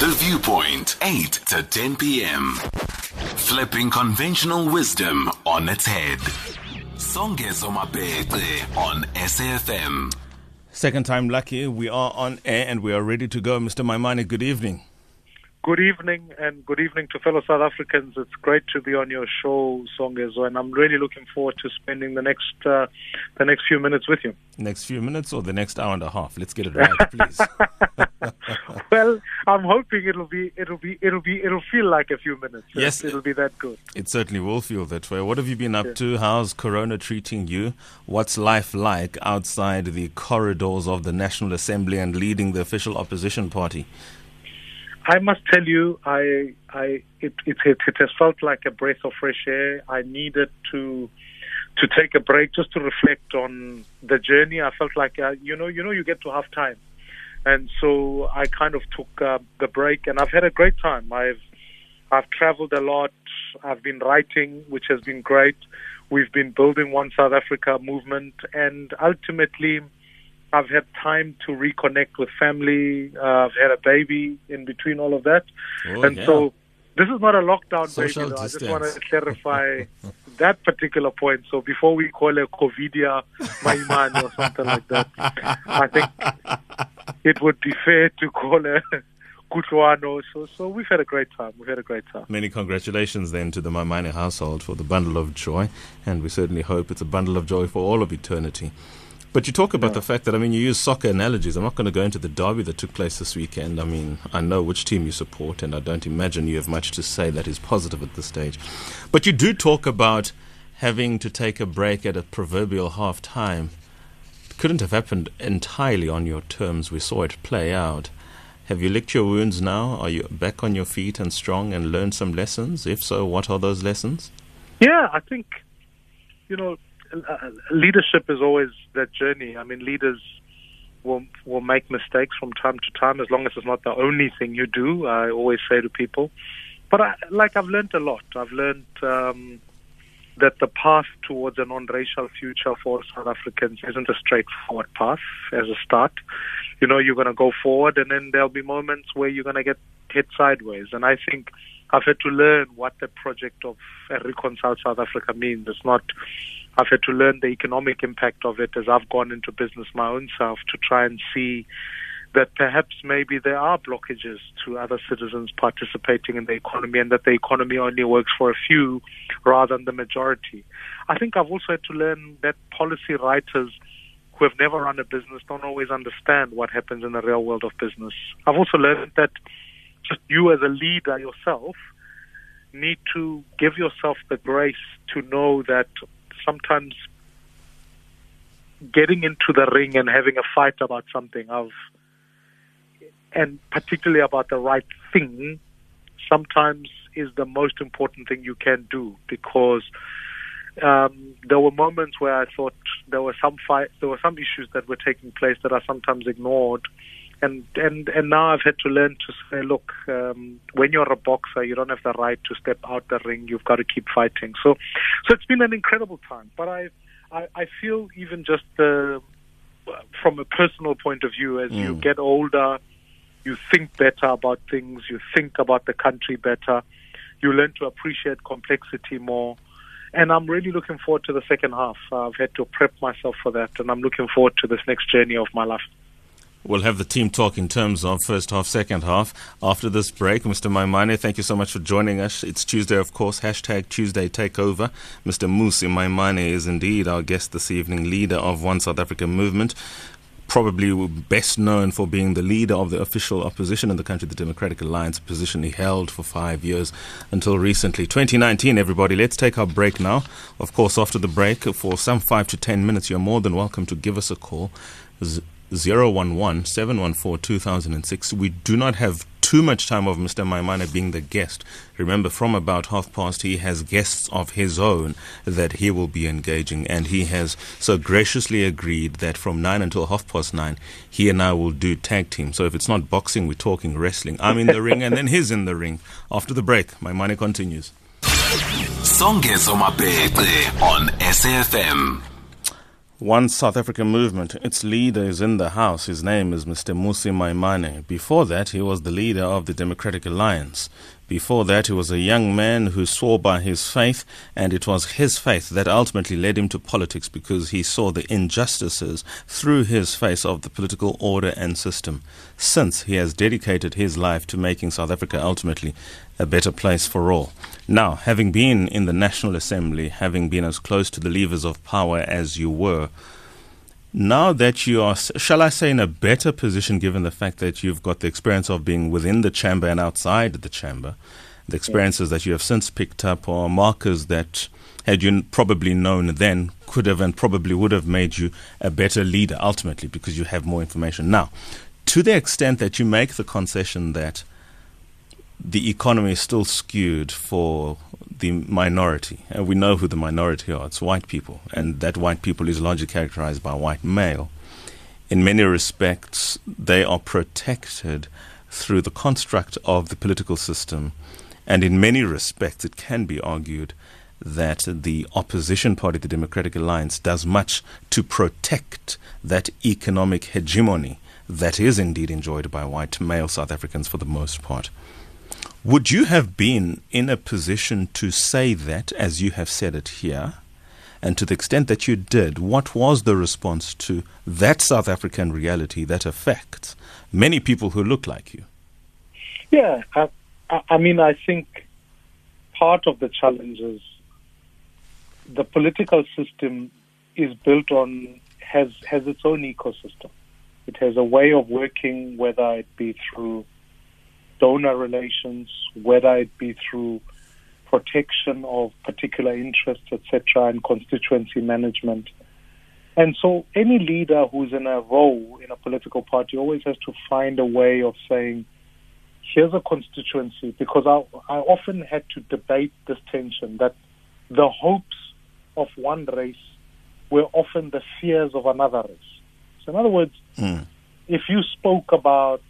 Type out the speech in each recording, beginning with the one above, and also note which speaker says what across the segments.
Speaker 1: The Viewpoint, 8 to 10 p.m. Flipping conventional wisdom on its head. Songezo Mabece on SAFM.
Speaker 2: Second time lucky, we are on air and we are ready to go. Mr. Maimane, good evening.
Speaker 3: Good evening and good evening to fellow South Africans. It's great to be on your show, Songezo, and I'm really looking forward to spending the next uh, the next few minutes with you.
Speaker 2: Next few minutes or the next hour and a half? Let's get it right, please.
Speaker 3: well, I'm hoping it'll be it'll be it'll be it'll feel like a few minutes.
Speaker 2: Yes,
Speaker 3: it'll be that good.
Speaker 2: It certainly will feel that way. What have you been up yeah. to? How's Corona treating you? What's life like outside the corridors of the National Assembly and leading the official opposition party?
Speaker 3: I must tell you, I, I, it, it, it, it has felt like a breath of fresh air. I needed to, to take a break just to reflect on the journey. I felt like, uh, you know, you know, you get to have time, and so I kind of took uh, the break, and I've had a great time. I've, I've traveled a lot. I've been writing, which has been great. We've been building One South Africa movement, and ultimately I've had time to reconnect with family. Uh, I've had a baby in between all of that. Oh, and yeah. so this is not a lockdown, Social baby. I just want to clarify that particular point. So before we call it COVIDia Maiman or something like that, I think it would be fair to call it Kutuano. So, so we've had a great time. We've had a great time.
Speaker 2: Many congratulations then to the Maimane household for the bundle of joy. And we certainly hope it's a bundle of joy for all of eternity. But you talk about yeah. the fact that I mean you use soccer analogies. I'm not going to go into the derby that took place this weekend. I mean I know which team you support, and I don't imagine you have much to say that is positive at this stage. But you do talk about having to take a break at a proverbial half time. It couldn't have happened entirely on your terms. We saw it play out. Have you licked your wounds now? Are you back on your feet and strong and learned some lessons? If so, what are those lessons?
Speaker 3: Yeah, I think you know leadership is always that journey. I mean, leaders will will make mistakes from time to time, as long as it's not the only thing you do. I always say to people, but I, like I've learned a lot. I've learned um, that the path towards a non-racial future for South Africans isn't a straightforward path as a start. You know, you're going to go forward, and then there'll be moments where you're going to get hit sideways. And I think I've had to learn what the project of a reconciled South Africa means. It's not I've had to learn the economic impact of it as I've gone into business my own self to try and see that perhaps maybe there are blockages to other citizens participating in the economy and that the economy only works for a few rather than the majority. I think I've also had to learn that policy writers who have never run a business don't always understand what happens in the real world of business. I've also learned that just you as a leader yourself need to give yourself the grace to know that sometimes getting into the ring and having a fight about something of and particularly about the right thing sometimes is the most important thing you can do because um, there were moments where I thought there were some fight, there were some issues that were taking place that are sometimes ignored, and and and now I've had to learn to say, look, um, when you're a boxer, you don't have the right to step out the ring. You've got to keep fighting. So, so it's been an incredible time. But I, I, I feel even just uh, from a personal point of view, as mm. you get older, you think better about things. You think about the country better. You learn to appreciate complexity more. And I'm really looking forward to the second half. I've had to prep myself for that, and I'm looking forward to this next journey of my life.
Speaker 2: We'll have the team talk in terms of first half, second half after this break. Mr. Maimane, thank you so much for joining us. It's Tuesday, of course, hashtag Tuesday Takeover. Mr. Mmusi Maimane is indeed our guest this evening, leader of One South Africa movement. Probably best known for being the leader of the official opposition in the country, the Democratic Alliance, position he held for five years until recently. 2019, everybody. Let's take our break now. Of course, after the break, for some five to ten minutes, you're more than welcome to give us a call. 011 714 2006. We do not have too much time of Mr. Maimane being the guest. Remember, from about half past, he has guests of his own that he will be engaging, and he has so graciously agreed that from 9 until half past 9, he and I will do tag team. So if it's not boxing, we're talking wrestling. I'm in the ring, and then he's in the ring. After the break, Maimane continues.
Speaker 1: Songezo on SAFM.
Speaker 2: One South African movement, its leader is in the House. His name is Mr. Mmusi Maimane. Before that, he was the leader of the Democratic Alliance. Before that, he was a young man who swore by his faith, and it was his faith that ultimately led him to politics because he saw the injustices through his face of the political order and system. Since he has dedicated his life to making South Africa ultimately a better place for all. Now, having been in the National Assembly, having been as close to the levers of power as you were, now that you are, shall I say, in a better position given the fact that you've got the experience of being within the chamber and outside the chamber, the experiences that you have since picked up are markers that, had you probably known then, could have and probably would have made you a better leader ultimately because you have more information. Now, to the extent that you make the concession that the economy is still skewed for the minority. And we know who the minority are it's white people. And that white people is largely characterized by white male. In many respects, they are protected through the construct of the political system. And in many respects, it can be argued that the opposition party, the Democratic Alliance, does much to protect that economic hegemony that is indeed enjoyed by white male South Africans for the most part. Would you have been in a position to say that as you have said it here? And to the extent that you did, what was the response to that South African reality that affects many people who look like you?
Speaker 3: Yeah, I, I mean, I think part of the challenge is the political system is built on has has its own ecosystem. It has a way of working, whether it be through donor relations, whether it be through protection of particular interests, etc., and constituency management. And so any leader who's in a role in a political party always has to find a way of saying, here's a constituency, because I, I often had to debate this tension that the hopes of one race were often the fears of another race. So, in other words, mm. if you spoke about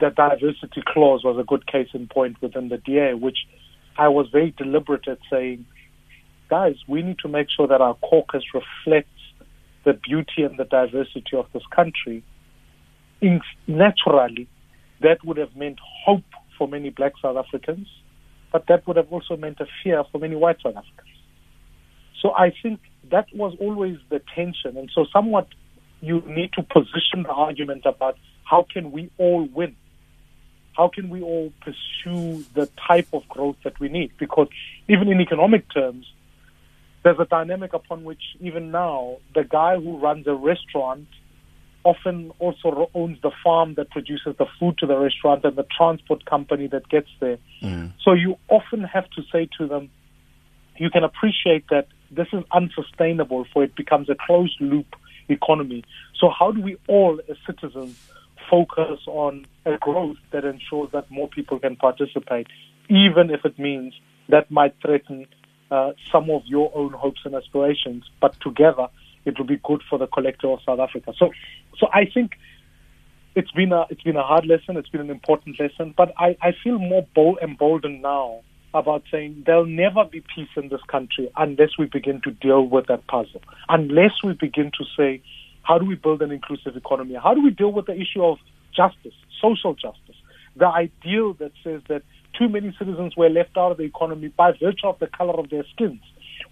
Speaker 3: the diversity clause was a good case in point within the DA, which I was very deliberate at saying, guys, we need to make sure that our caucus reflects the beauty and the diversity of this country. In, naturally, that would have meant hope for many black South Africans, but that would have also meant a fear for many white South Africans. So I think that was always the tension. And so, somewhat, you need to position the argument about how can we all win how can we all pursue the type of growth that we need? Because even in economic terms, there's a dynamic upon which even now the guy who runs a restaurant often also owns the farm that produces the food to the restaurant and the transport company that gets there. Mm. So you often have to say to them, you can appreciate that this is unsustainable for it becomes a closed loop economy. So how do we all as citizens focus on a growth that ensures that more people can participate, even if it means that might threaten uh, some of your own hopes and aspirations. But together, it will be good for the collective of South Africa. So, so I think it's been a it's been a hard lesson. It's been an important lesson. But I, I feel more bold, emboldened now about saying there'll never be peace in this country unless we begin to deal with that puzzle. Unless we begin to say how do we build an inclusive economy? How do we deal with the issue of justice, social justice? The ideal that says that too many citizens were left out of the economy by virtue of the color of their skins,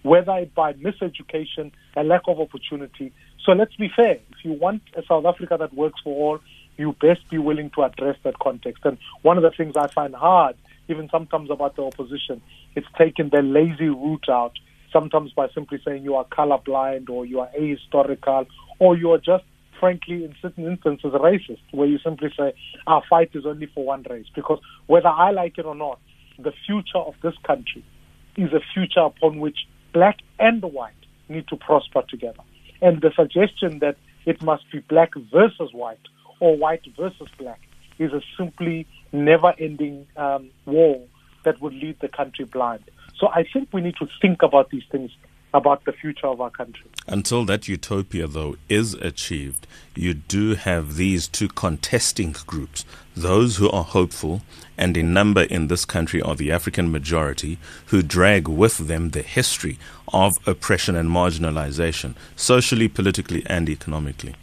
Speaker 3: whether by miseducation, a lack of opportunity. So let's be fair. If you want a South Africa that works for all, you best be willing to address that context. And one of the things I find hard, even sometimes about the opposition, it's taken the lazy route out, sometimes by simply saying you are colorblind or you are ahistorical or you are just, frankly, in certain instances, racist, where you simply say, our fight is only for one race. Because whether I like it or not, the future of this country is a future upon which black and white need to prosper together. And the suggestion that it must be black versus white or white versus black is a simply never ending um, war that would lead the country blind. So I think we need to think about these things about the future of our country.
Speaker 2: Until that utopia, though, is achieved, you do have these two contesting groups those who are hopeful, and in number in this country are the African majority, who drag with them the history of oppression and marginalization, socially, politically, and economically.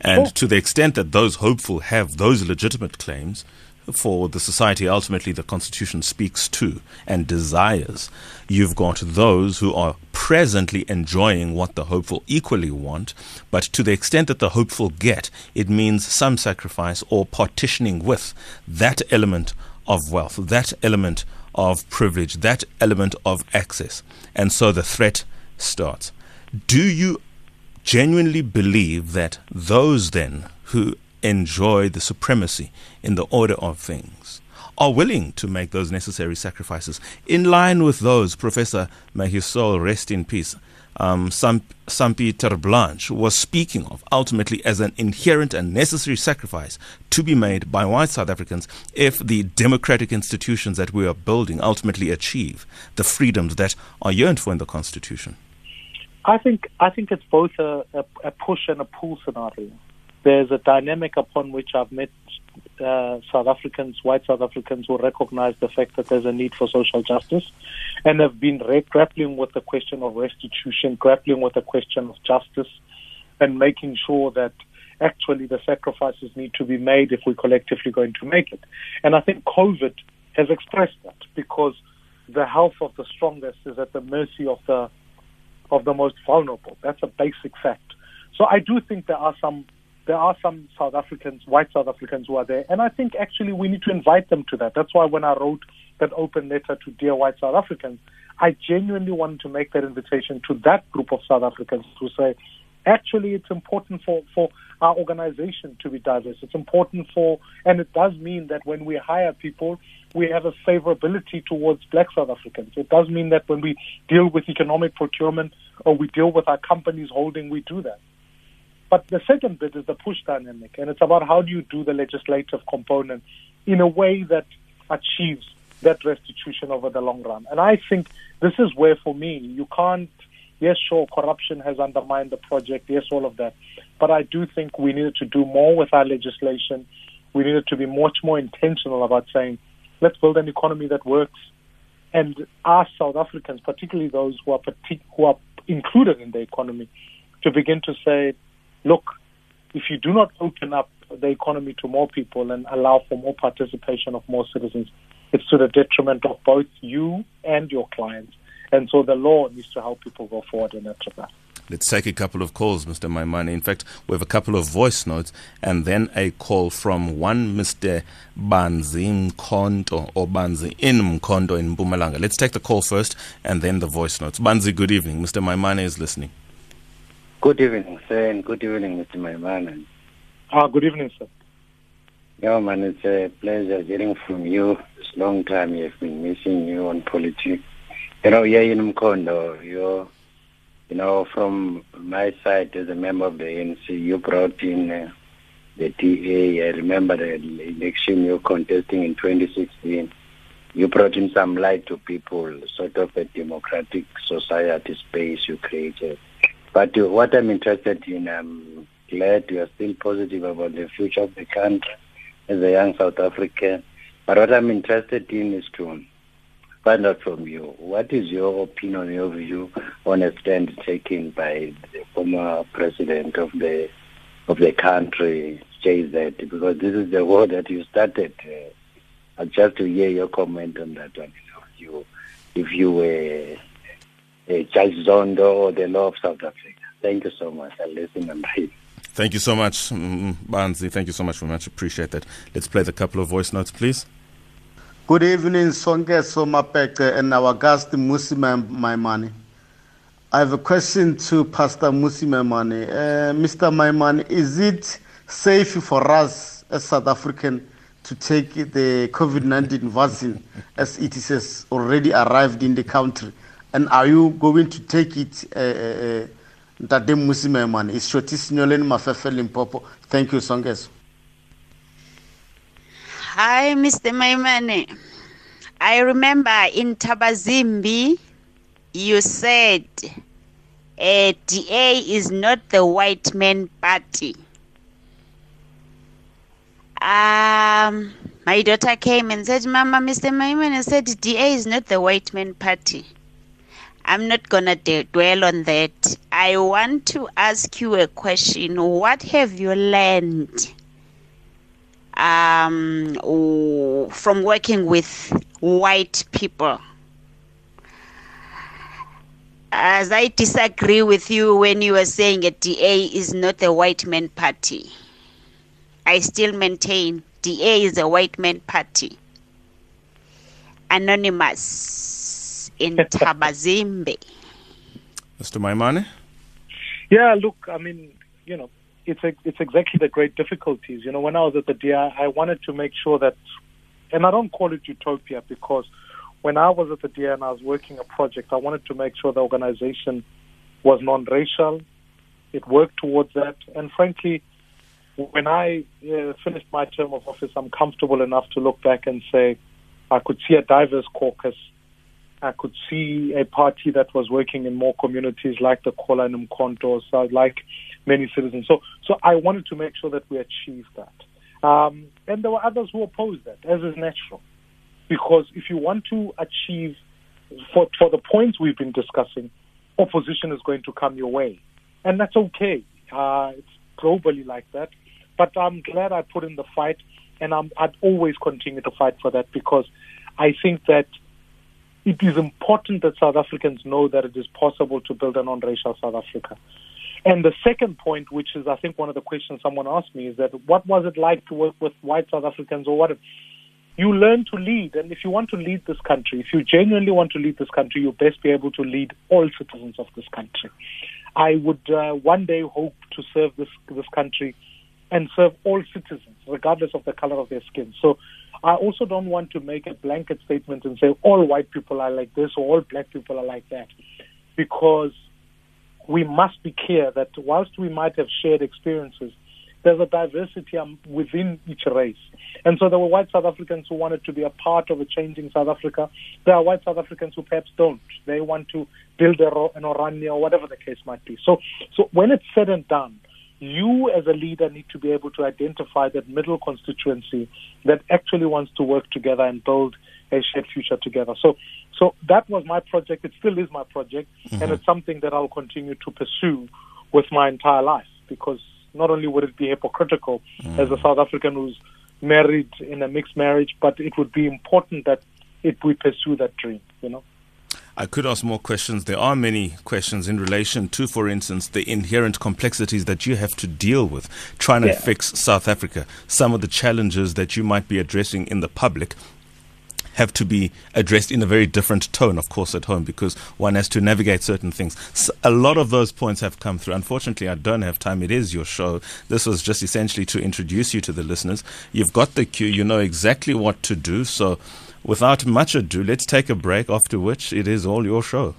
Speaker 2: And oh. to the extent that those hopeful have those legitimate claims, for the society ultimately the Constitution speaks to and desires. You've got those who are presently enjoying what the hopeful equally want, but to the extent that the hopeful get, it means some sacrifice or partitioning with that element of wealth, that element of privilege, that element of access. And so the threat starts. Do you genuinely believe that those then who enjoy the supremacy in the order of things are willing to make those necessary sacrifices in line with those Professor Mahisol, rest in peace, um, Sampie Terreblanche was speaking of ultimately as an inherent and necessary sacrifice to be made by white South Africans if the democratic institutions that we are building ultimately achieve the freedoms that are yearned for in the Constitution?
Speaker 3: I think I think it's both a, a, a push and a pull scenario there's a dynamic upon which I've met uh, South Africans, white South Africans, who recognize the fact that there's a need for social justice and have been re- grappling with the question of restitution, grappling with the question of justice, and making sure that actually the sacrifices need to be made if we're collectively going to make it. And I think COVID has expressed that because the health of the strongest is at the mercy of the of the most vulnerable. That's a basic fact. So I do think there are some there are some South Africans, white South Africans who are there. And I think actually we need to invite them to that. That's why when I wrote that open letter to Dear White South Africans, I genuinely wanted to make that invitation to that group of South Africans to say, actually, it's important for, for our organization to be diverse. It's important for, and it does mean that when we hire people, we have a favorability towards black South Africans. It does mean that when we deal with economic procurement or we deal with our companies holding, we do that. But the second bit is the push dynamic, and it's about how do you do the legislative component in a way that achieves that restitution over the long run. And I think this is where, for me, you can't. Yes, sure, corruption has undermined the project. Yes, all of that. But I do think we needed to do more with our legislation. We needed to be much more intentional about saying, let's build an economy that works. And ask South Africans, particularly those who are partic- who are included in the economy, to begin to say, look, if you do not open up the economy to more people and allow for more participation of more citizens, it's to the detriment of both you and your clients. And so the law needs to help people go forward in that regard.
Speaker 2: Let's take a couple of calls, Mr. Maimane. In fact, we have a couple of voice notes and then a call from one Mr. Banzi Mkondo or Banzi in Mkondo in Mpumalanga. Let's take the call first and then the voice notes. Banzi, good evening. Mr. Maimane is listening.
Speaker 4: Good evening, sir, and good evening, Mr. Maimane.
Speaker 3: Ah, good evening, sir.
Speaker 4: Yeah, man, it's a pleasure hearing from you. It's a long time we have been missing you on politics. You know, yeah, in Mkondo, you you know, from my side as a member of the ANC, you brought in uh, the DA. I remember the election you were contesting in 2016. You brought in some light to people, sort of a democratic society space you created. But what I'm interested in, I'm glad you are still positive about the future of the country as a young South African. But what I'm interested in is to find out from you, what is your opinion, your view on a stand taken by the former president of the of the country, JZ, because this is the war that you started. Uh, just to hear your comment on that one. You, if you were uh, Judge Zondo or the law of South Africa. Thank you so much. I'll listen and read.
Speaker 2: Thank you so much, mm, Banzi. Thank you so much very much. Appreciate that. Let's play the couple of voice notes, please.
Speaker 5: Good evening, Sonke Somapeke and our guest, Mmusi Maimane. I have a question to Pastor Mmusi Maimane. Uh, Mr. Maimane, is it safe for us as South African to take the COVID-19 vaccine as it has already arrived in the country? And are you going to take it, uh, uh, Ntate Mmusi Maimane? It's Shoti Sinyoleni Mafefe. Thank you, Songes.
Speaker 6: Hi, Mr. Maimane. I remember in Thabazimbi, you said uh, DA is not the white man party. Um, my daughter came and said, Mama, Mr. Maimane said DA is not the white man party. I'm not gonna d- dwell on that. I want to ask you a question. What have you learned um, from working with white people? As I disagree with you when you were saying a DA is not a white man party. I still maintain DA is a white man party. Anonymous in Thabazimbi.
Speaker 2: Mr. Maimane?
Speaker 3: Yeah, look, I mean, you know, it's a, it's exactly the great difficulties. You know, when I was at the DA, I wanted to make sure that, and I don't call it utopia because when I was at the DA and I was working a project, I wanted to make sure the organization was non-racial. It worked towards that, and frankly, when I uh, finished my term of office, I'm comfortable enough to look back and say, I could see a diverse caucus. I could see a party that was working in more communities like the Kola and so like many citizens. So, so I wanted to make sure that we achieved that. Um, and there were others who opposed that, as is natural. Because if you want to achieve, for, for the points we've been discussing, opposition is going to come your way. And that's okay. Uh, it's globally like that. But I'm glad I put in the fight, and I'm, I'd always continue to fight for that because I think that it is important that South Africans know that it is possible to build a non-racial South Africa. And the second point, which is I think one of the questions someone asked me, is that what was it like to work with white South Africans or what? You learn to lead, and if you want to lead this country, if you genuinely want to lead this country, you best be able to lead all citizens of this country. I would uh, one day hope to serve this this country and serve all citizens, regardless of the color of their skin. So I also don't want to make a blanket statement and say all white people are like this or all black people are like that, because we must be clear that whilst we might have shared experiences, there's a diversity um, within each race. And so there were white South Africans who wanted to be a part of a changing South Africa. There are white South Africans who perhaps don't. They want to build a, an Orania or whatever the case might be. So, so when it's said and done, you as a leader need to be able to identify that middle constituency that actually wants to work together and build a shared future together. So, so that was my project. It still is my project, mm-hmm. and it's something that I'll continue to pursue with my entire life because not only would it be hypocritical mm. as a South African who's married in a mixed marriage, but it would be important that it we pursue that dream, you know.
Speaker 2: I could ask more questions. There are many questions in relation to, for instance, the inherent complexities that you have to deal with trying to fix South Africa, some of the challenges that you might be addressing in the public have to be addressed in a very different tone, of course, at home, because one has to navigate certain things. So a lot of those points have come through. Unfortunately, I don't have time. It is your show. This was just essentially to introduce you to the listeners. You've got the cue, you know exactly what to do. So, without much ado, let's take a break, after which it is all your show.